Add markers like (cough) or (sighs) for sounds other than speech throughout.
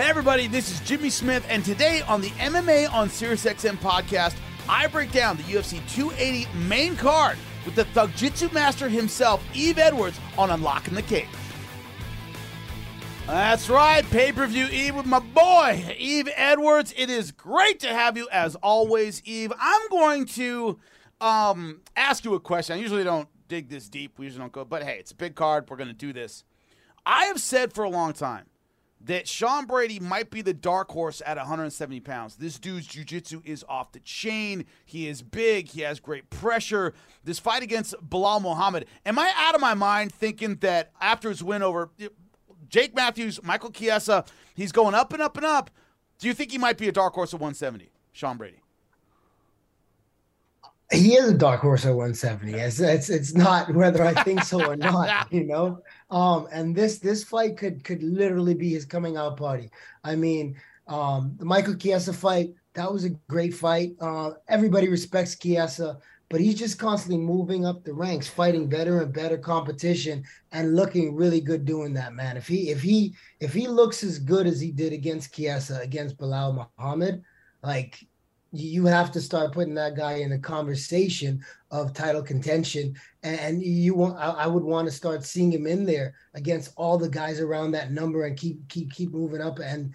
Hey, everybody, this is Jimmy Smith, and today on the MMA on SiriusXM podcast, I break down the UFC 280 main card with the Thug Jitsu master himself, Yves Edwards, on Unlocking the Cage. That's right, pay per view Yves with my boy, Yves Edwards. It is great to have you as always, Yves. I'm going to um, ask you a question. I usually don't dig this deep, we usually don't go, but hey, it's a big card. We're going to do this. I have said for a long time that Sean Brady might be the dark horse at 170 pounds. This dude's jiu-jitsu is off the chain. He is big. He has great pressure. This fight against Belal Muhammad. Am I out of my mind thinking that after his win over Jake Matthews, Michael Chiesa, he's going up and up and up. Do you think he might be a dark horse at 170, Sean Brady? He is a dark horse at 170. It's, it's, it's not whether I think so or not, (laughs) you know. Um, and this this fight could could literally be his coming out party. I mean, um, the Michael Chiesa fight that was a great fight. Uh, everybody respects Chiesa, but he's just constantly moving up the ranks, fighting better and better competition, and looking really good doing that. Man, if he if he if he looks as good as he did against Chiesa against Belal Muhammad, like you have to start putting that guy in a conversation of title contention. And you want I, would want to start seeing him in there against all the guys around that number and keep keep keep moving up. And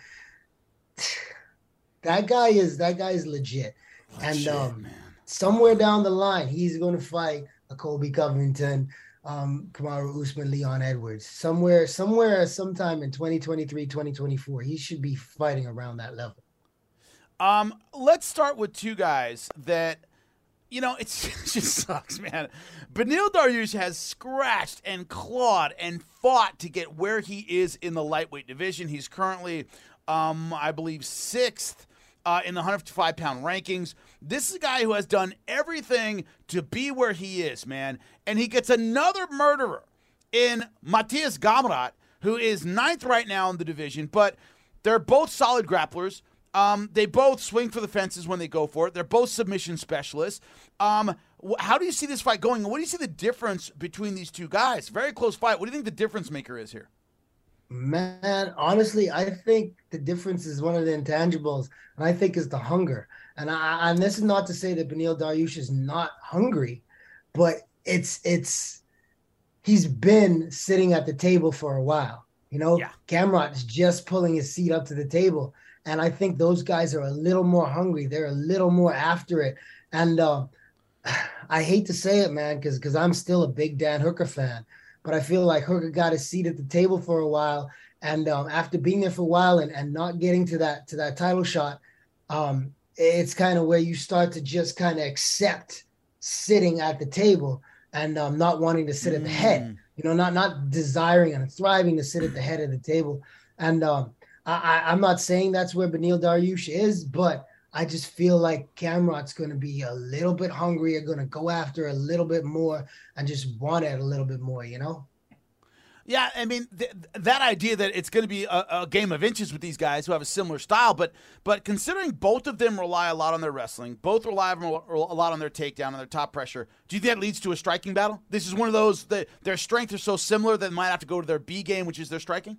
(sighs) that guy is that guy is legit, legit and um, somewhere down the line he's going to fight a Colby Covington um Kamaru Usman Leon Edwards. Somewhere somewhere sometime in 2023 2024 he should be fighting around that level um, let's start with two guys that, you know, (laughs) it just sucks, man. Beneil Dariush has scratched and clawed and fought to get where he is in the lightweight division. He's currently, um, I believe, sixth. Uh, in the 155 pound rankings. This is a guy who has done everything to be where he is, man. And he gets another murderer in Matthias Gamrot, who is ninth right now in the division, but they're both solid grapplers. Um, they both swing for the fences when they go for it. They're both submission specialists. Um, wh- how do you see this fight going? What do you see the difference between these two guys? Very close fight. What do you think the difference maker is here? Man, honestly, I think the difference is one of the intangibles, and I think is the hunger. And I, and this is not to say that Beneil Dariush is not hungry, but it's it's he's been sitting at the table for a while. You know, yeah. Gamrot is just pulling his seat up to the table. And I think those guys are a little more hungry. They're a little more after it. And uh, (sighs) I hate to say it, man, because because I'm still a big Dan Hooker fan, but I feel like Hooker got his seat at the table for a while, and um, after being there for a while and, and not getting to that to that title shot, um, it's kind of where you start to just kind of accept sitting at the table and um, not wanting to sit at the head. Mm. You know, not not desiring and thriving to sit at the head of the table. And um, I, am not saying that's where Beneil Dariush is, but I just feel like Gamrot's going to be a little bit hungrier, going to go after a little bit more, and just want it a little bit more, you know? Yeah, I mean th- that idea that it's going to be a, a, game of inches with these guys who have a similar style, but but considering both of them rely a lot on their wrestling, both rely a lot on their takedown and their top pressure. Do you think that leads to a striking battle? This is one of those that their strengths are so similar that might have to go to their B game, which is their striking.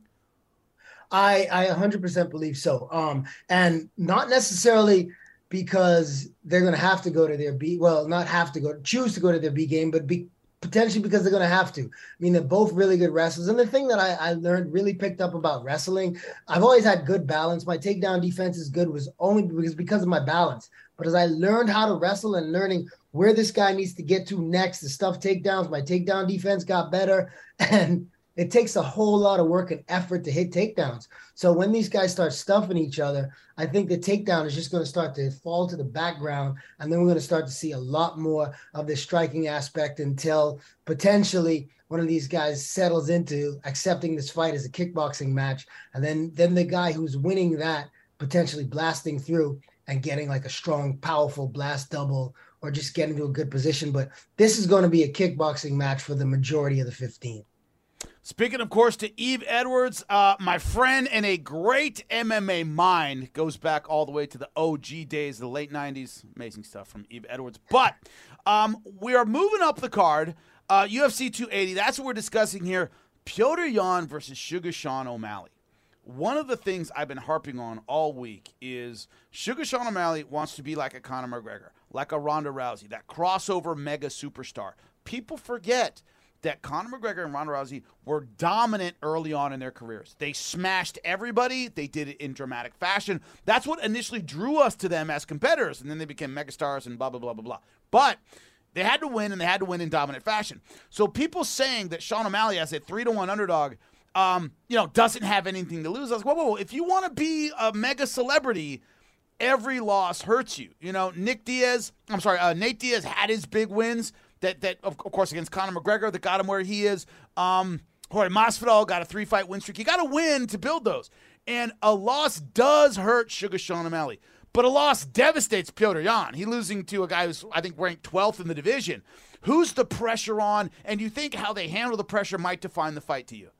I I 100% believe so. Um, and not necessarily because they're going to have to go to their B. Well, not have to go, choose to go to their B game, but be potentially because they're going to have to. I mean, they're both really good wrestlers. And the thing that I, I learned, really picked up about wrestling, I've always had good balance. My takedown defense is good was only because because of my balance. But as I learned how to wrestle and learning where this guy needs to get to next, the stuff takedowns, my takedown defense got better, (laughs) and it takes a whole lot of work and effort to hit takedowns. So when these guys start stuffing each other, I think the takedown is just going to start to fall to the background. And then we're going to start to see a lot more of the striking aspect until potentially one of these guys settles into accepting this fight as a kickboxing match. And then, then the guy who's winning that potentially blasting through and getting like a strong, powerful blast double or just getting to a good position. But this is going to be a kickboxing match for the majority of the 15. Speaking, of course, to Yves Edwards, uh, my friend and a great MMA mind, goes back all the way to the OG days, the late 90s. Amazing stuff from Yves Edwards. But um, we are moving up the card. Uh, UFC 280, that's what we're discussing here. Petr Yan versus Sugar Sean O'Malley. one of the things I've been harping on all week is Sugar Sean O'Malley wants to be like a Conor McGregor, like a Ronda Rousey, that crossover mega superstar. People forget that Conor McGregor and Ronda Rousey were dominant early on in their careers. They smashed everybody. They did it in dramatic fashion. That's what initially drew us to them as competitors, and then they became megastars and blah blah blah blah blah. But they had to win, and they had to win in dominant fashion. So people saying that Sean O'Malley as a three to one underdog um, you know, doesn't have anything to lose. I was like, whoa, whoa, whoa. If you want to be a mega celebrity, every loss hurts you. You know, Nick Diaz, I'm sorry, uh, Nate Diaz had his big wins that, that of, course, against Conor McGregor that got him where he is. Um, Jorge Masvidal got a three fight win streak. You got to win to build those. And a loss does hurt Sugar Sean O'Malley. But a loss devastates Petr Yan. He losing to a guy who's, I think, ranked 12th in the division. Who's the pressure on? And you think how they handle the pressure might define the fight to you?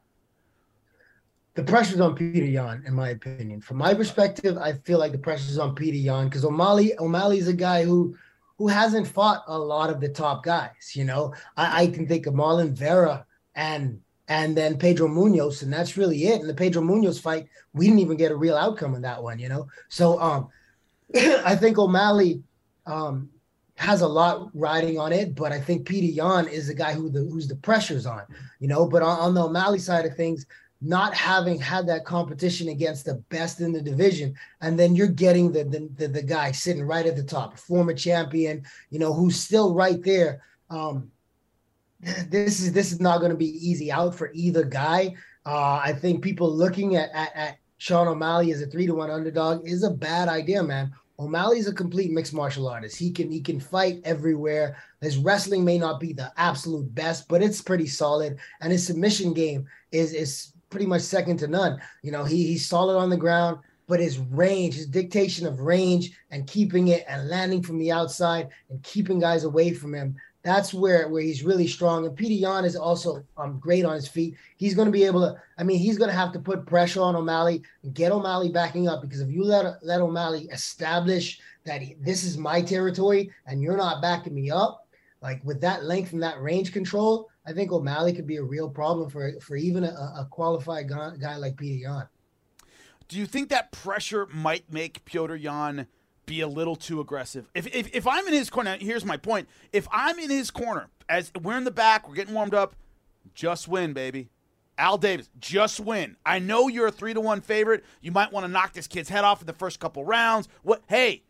the pressure's on Petr Yan, in my opinion. From my perspective, I feel like the pressure's on Petr Yan because O'Malley O'Malley's a guy who who hasn't fought a lot of the top guys. You know, I, I can think of Marlon Vera and and then Pedro Munhoz, and that's really it. And the Pedro Munhoz fight, we didn't even get a real outcome in that one. You know, so um, (clears throat) I think O'Malley um has a lot riding on it, but I think Petr Yan is the guy who the who's the pressure's on. You know, but on, on the O'Malley side of things not having had that competition against the best in the division and then you're getting the the, the, the guy sitting right at the top former champion you know who's still right there um this is this is not going to be easy out for either guy uh i think people looking at, at at sean o'malley as a three to one underdog is a bad idea man O'Malley's a complete mixed martial artist. He can he can fight everywhere. His wrestling may not be the absolute best, but it's pretty solid. And his submission game is is pretty much second to none. You know, he he's solid on the ground, but his range, his dictation of range and keeping it and landing from the outside and keeping guys away from him. That's where where he's really strong. And Petr Yan is also um, great on his feet. He's going to be able to. I mean, he's going to have to put pressure on O'Malley and get O'Malley backing up because if you let let O'Malley establish that he, this is my territory and you're not backing me up, like with that length and that range control, I think O'Malley could be a real problem for for even a, a qualified guy like Petr Yan. Do you think that pressure might make Petr Yan be a little too aggressive? If, if, if I'm in his corner, here's my point. If I'm in his corner, as we're in the back, we're getting warmed up, just win, baby. Al Davis, just win. I know you're a three to one favorite. You might want to knock this kid's head off in the first couple rounds. What? Hey,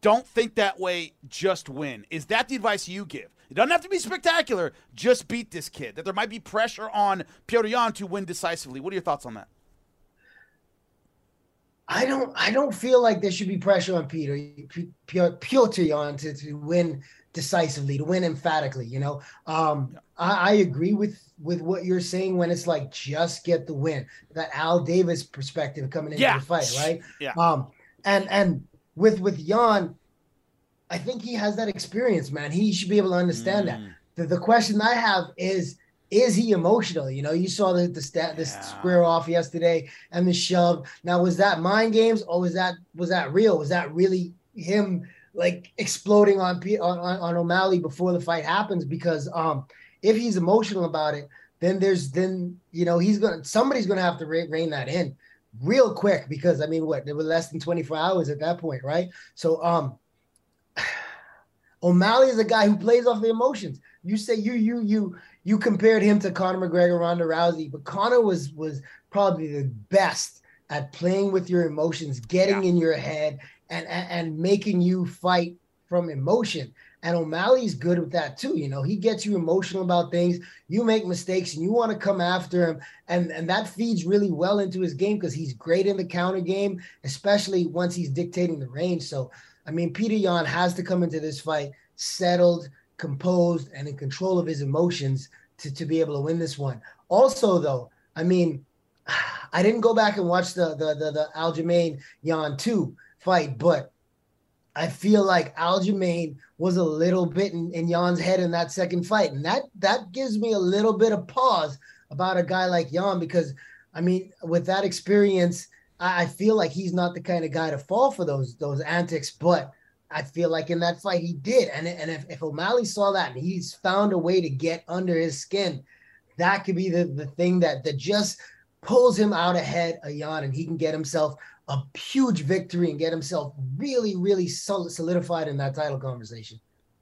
don't think that way. Just win. Is that the advice you give? It doesn't have to be spectacular. Just beat this kid. That there might be pressure on Petr Yan to win decisively. What are your thoughts on that? I don't. I don't feel like there should be pressure on Peter Petr Yan to, to win decisively, to win emphatically. You know, um. I, I agree with with what you're saying when it's like just get the win. That Al Davis perspective coming into yeah. the fight, right? Yeah. Um, and and with with Yan, I think he has that experience, man. He should be able to understand mm. that. The, the question I have is is he emotional? You know, you saw the the stat the yeah. square off yesterday and the shove. Now, was that mind games or was that was that real? Was that really him like exploding on on, on O'Malley before the fight happens? Because um, if he's emotional about it, then there's then you know he's gonna somebody's gonna have to rein that in real quick because I mean what there were less than 24 hours at that point, right? So um O'Malley is a guy who plays off the emotions. You say you you you you compared him to Conor McGregor, Ronda Rousey, but Conor was was probably the best at playing with your emotions, getting yeah. in your head, and, and and making you fight from emotion. And O'Malley's good with that too. You know, he gets you emotional about things. You make mistakes and you want to come after him. And, and that feeds really well into his game because he's great in the counter game, especially once he's dictating the range. So I mean, Peter Yan has to come into this fight settled, composed, and in control of his emotions to, to be able to win this one. Also, though, I mean, (sighs) I didn't go back and watch the the the, the Aljamain Yan 2 fight, but I feel like Aljamain was a little bit in, in Yan's head in that second fight. And that that gives me a little bit of pause about a guy like Yan because I mean, with that experience, I, I feel like he's not the kind of guy to fall for those those antics, but I feel like in that fight he did. And, and if, if O'Malley saw that and he's found a way to get under his skin, that could be the, the thing that that just pulls him out ahead of Yan, and he can get himself a huge victory and get himself really, really solidified in that title conversation.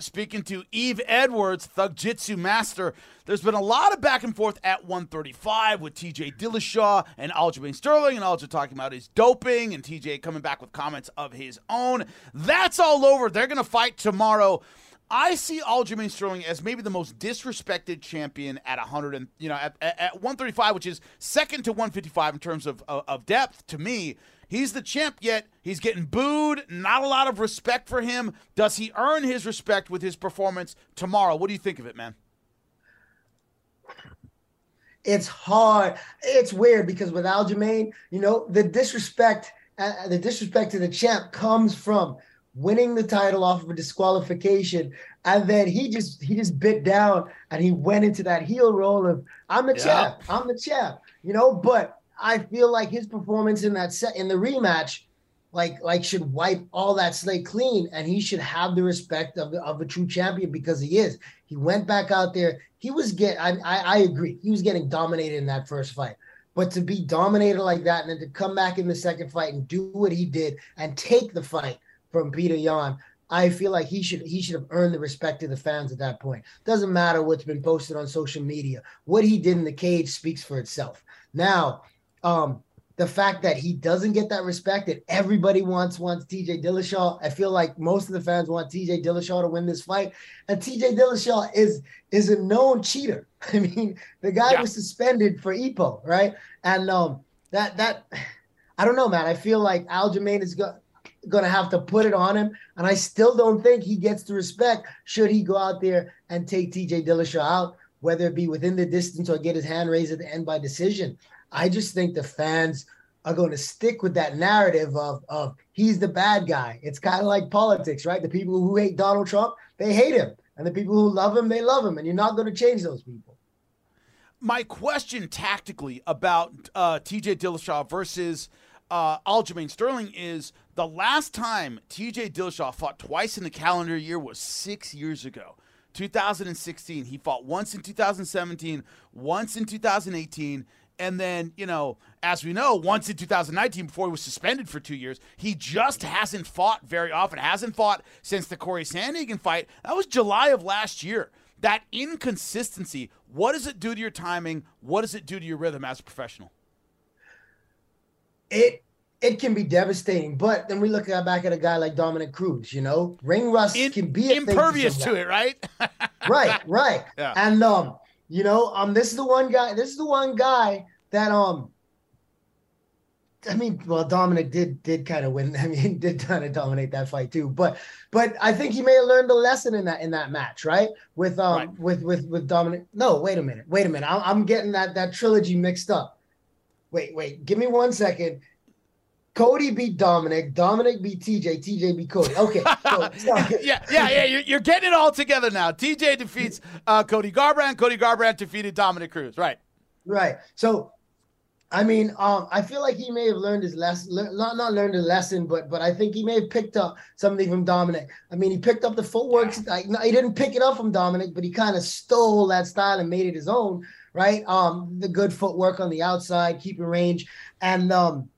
Speaking to Yves Edwards, Thug Jitsu Master, there's been a lot of back and forth at 135 with TJ Dillashaw and Aljamain Sterling, and also talking about his doping, and TJ coming back with comments of his own. That's all over. They're going to fight tomorrow. I see Aljamain Sterling as maybe the most disrespected champion at 100 and you know at, at 135, which is second to 155 in terms of, of, of depth to me. He's the champ, yet he's getting booed. Not a lot of respect for him. Does he earn his respect with his performance tomorrow? What do you think of it, man? It's hard. It's weird because with Aljamain, you know, the disrespect, uh, the disrespect to the champ comes from winning the title off of a disqualification, and then he just he just bit down and he went into that heel role of I'm the yeah. champ, I'm the champ, you know. But I feel like his performance in that set in the rematch, like like should wipe all that slate clean, and he should have the respect of of a true champion because he is. He went back out there. He was get. I, I I agree. He was getting dominated in that first fight. But to be dominated like that and then to come back in the second fight and do what he did and take the fight from Peter Yan, I feel like he should he should have earned the respect of the fans at that point. Doesn't matter what's been posted on social media. What he did in the cage speaks for itself. Now, um, the fact that he doesn't get that respect that everybody wants wants TJ Dillashaw. I feel like most of the fans want TJ Dillashaw to win this fight, and TJ Dillashaw is is a known cheater. (laughs) I mean, the guy yeah. was suspended for EPO, right? And um, that that I don't know, man. I feel like Aljamain is go- going to have to put it on him, and I still don't think he gets the respect should he go out there and take TJ Dillashaw out, whether it be within the distance or get his hand raised at the end by decision. I just think the fans are going to stick with that narrative of of he's the bad guy. It's kind of like politics, right? The people who hate Donald Trump, they hate him, and the people who love him, they love him, and you're not going to change those people. My question tactically about uh, TJ Dillashaw versus uh, Aljamain Sterling is the last time TJ Dillashaw fought twice in the calendar year was six years ago. 2016. He fought once in 2017, once in 2018, and then, you know, as we know, once in 2019, before he was suspended for two years, he just hasn't fought very often. Hasn't fought since the Corey Sandhagen fight. That was July of last year. That inconsistency, what does it do to your timing? What does it do to your rhythm as a professional? It it can be devastating, but then we look at, back at a guy like Dominick Cruz. You know, ring rust In, can be impervious to it, right? (laughs) right, right. Yeah. And um, you know, um, this is the one guy. This is the one guy that um. I mean, well, Dominic did did kind of win. (laughs) I mean, did kind of dominate that fight too. But but I think he may have learned a lesson in that in that match, right? With um right. with with with Dominic. No, wait a minute, wait a minute. I'm, I'm getting that that trilogy mixed up. Wait, wait. Give me one second. Cody beat Dominic. Dominic beat TJ. TJ beat Cody. Okay. (laughs) So, yeah, yeah, yeah. You're, you're, getting it all together now. TJ defeats uh, Cody Garbrandt. Cody Garbrandt defeated Dominic Cruz. Right. Right. So, I mean, um, I feel like he may have learned his lesson. Le- not not learned a lesson, but but I think he may have picked up something from Dominic. I mean, he picked up the footwork. Like, no, he didn't pick it up from Dominic, but he kind of stole that style and made it his own. Right. Um, the good footwork on the outside, keeping range, and um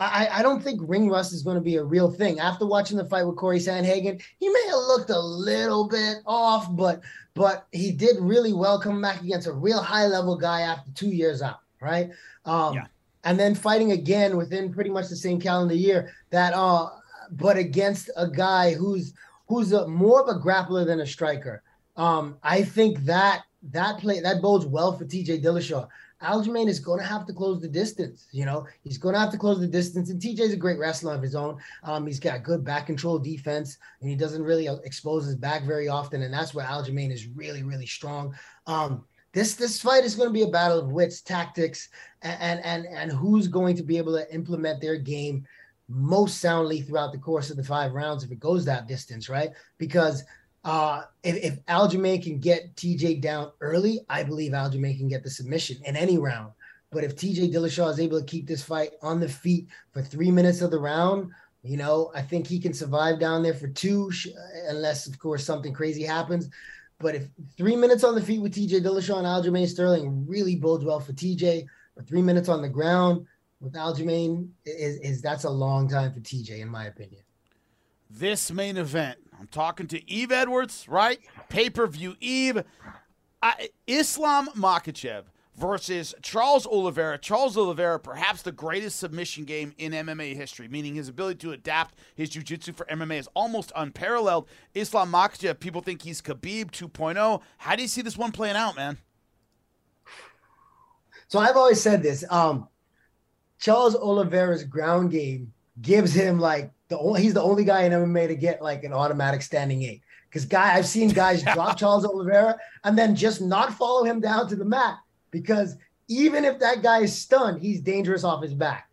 I, I don't think ring rust is going to be a real thing. After watching the fight with Corey Sandhagen, he may have looked a little bit off, but but he did really well coming back against a real high level guy after two years out, right? Um, yeah. And then fighting again within pretty much the same calendar year. That uh, but against a guy who's who's a, more of a grappler than a striker. Um, I think that that play that bodes well for TJ Dillashaw. Aljamain is going to have to close the distance. You know, he's going to have to close the distance. And TJ's a great wrestler of his own. Um, he's got good back control defense, and he doesn't really expose his back very often. And that's where Aljamain is really, really strong. Um, this this fight is going to be a battle of wits, tactics, and and and who's going to be able to implement their game most soundly throughout the course of the five rounds if it goes that distance, right? Because uh, if, if Aljamain can get TJ down early, I believe Aljamain can get the submission in any round. But if TJ Dillashaw is able to keep this fight on the feet for three minutes of the round, you know, I think he can survive down there for two, unless, of course, something crazy happens. But if three minutes on the feet with TJ Dillashaw and Aljamain Sterling really bodes well for TJ, but three minutes on the ground with Aljamain is, is that's a long time for TJ, in my opinion. This main event, I'm talking to Yves Edwards, right? Pay per view Yves. I, Islam Makhachev versus Charles Oliveira. Charles Oliveira, perhaps the greatest submission game in MMA history, meaning his ability to adapt his jiu-jitsu for MMA is almost unparalleled. Islam Makhachev, people think he's Khabib 2.0. How do you see this one playing out, man? So I've always said this. Um, Charles Oliveira's ground game gives him like the only, he's the only guy in MMA to get like an automatic standing eight. Because guy, I've seen guys (laughs) drop Charles Oliveira and then just not follow him down to the mat because even if that guy is stunned, he's dangerous off his back.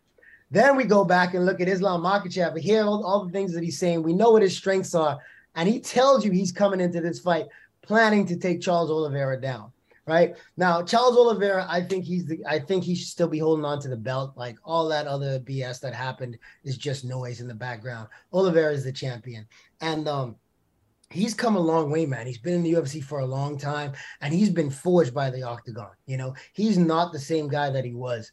Then we go back and look at Islam Makhachev. We hear all, all the things that he's saying. We know what his strengths are. And he tells you he's coming into this fight planning to take Charles Oliveira down. Right now, Charles Oliveira, I think he's the. I think he should still be holding on to the belt. Like all that other BS that happened is just noise in the background. Oliveira is the champion, and um, he's come a long way, man. He's been in the UFC for a long time and he's been forged by the octagon. You know, he's not the same guy that he was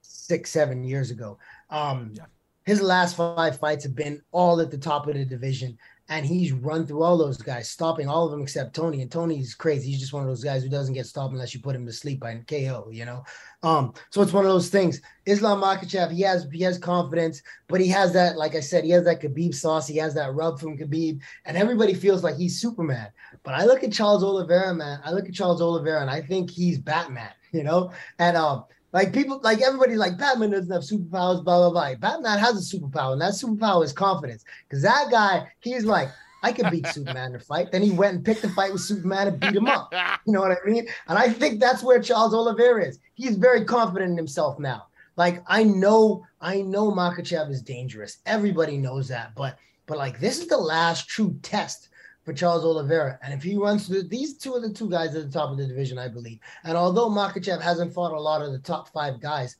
six, seven years ago. Um, yeah. His last five fights have been all at the top of the division and he's run through all those guys, stopping all of them except Tony. And Tony's crazy. He's just one of those guys who doesn't get stopped unless you put him to sleep by KO. You know, um, so it's one of those things. Islam Makhachev, he has he has confidence, but he has that, like I said, he has that Khabib sauce. He has that rub from Khabib, and everybody feels like he's Superman. But I look at Charles Oliveira, man. I look at Charles Oliveira, and I think he's Batman. (laughs) You know, and um, like people, like everybody, like Batman doesn't have superpowers, blah blah blah. Batman has a superpower, and that superpower is confidence. Because that guy, he's like, I can beat Superman in a fight. Then he went and picked a fight with Superman and beat him up. (laughs) You know what I mean? And I think that's where Charles Oliveira is. He's very confident in himself now. Like I know, I know Makhachev is dangerous. Everybody knows that, but but like this is the last true test for Charles Oliveira. And if he runs through these two are the two guys at the top of the division, I believe. And although Makhachev hasn't fought a lot of the top five guys,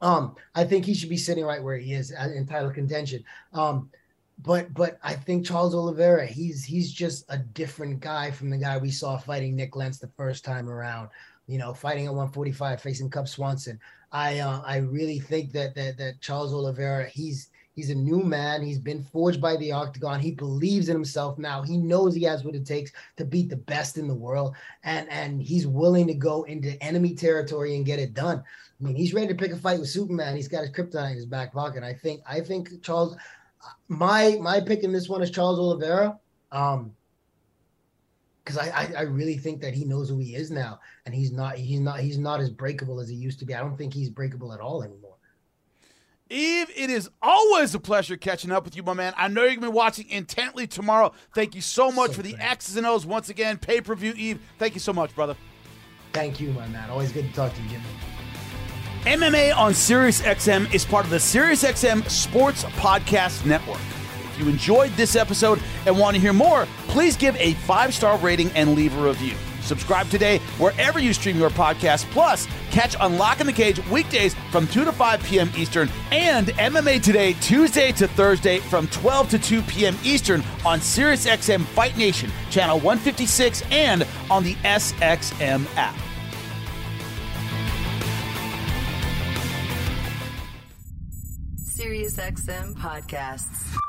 um, I think he should be sitting right where he is in title contention. Um, but but I think Charles Oliveira, he's he's just a different guy from the guy we saw fighting Nik Lentz the first time around. You know, fighting at 145, facing Cub Swanson. I uh, I really think that that that Charles Oliveira, he's He's a new man. He's been forged by the octagon. He believes in himself now. He knows he has what it takes to beat the best in the world. And and he's willing to go into enemy territory and get it done. I mean, he's ready to pick a fight with Superman. He's got his kryptonite in his back pocket. I think I think Charles my my pick in this one is Charles Oliveira. Um because I, I, I really think that he knows who he is now, and he's not he's not he's not as breakable as he used to be. I don't think he's breakable at all anymore. Yves, it is always a pleasure catching up with you, my man. I know you're going to be watching intently tomorrow. Thank you so much so for the X's and O's once again. Pay per view, Yves. Thank you so much, brother. Thank you, my man. Always good to talk to you, Jimmy. MMA on SiriusXM is part of the SiriusXM Sports Podcast Network. If you enjoyed this episode and want to hear more, please give a five star rating and leave a review. Subscribe today wherever you stream your podcast. Plus, catch Unlocking the Cage weekdays from 2 to 5 p.m. Eastern and MMA Today Tuesday to Thursday from 12 to 2 p.m. Eastern on SiriusXM Fight Nation, channel 156, and on the SXM app. SiriusXM podcasts.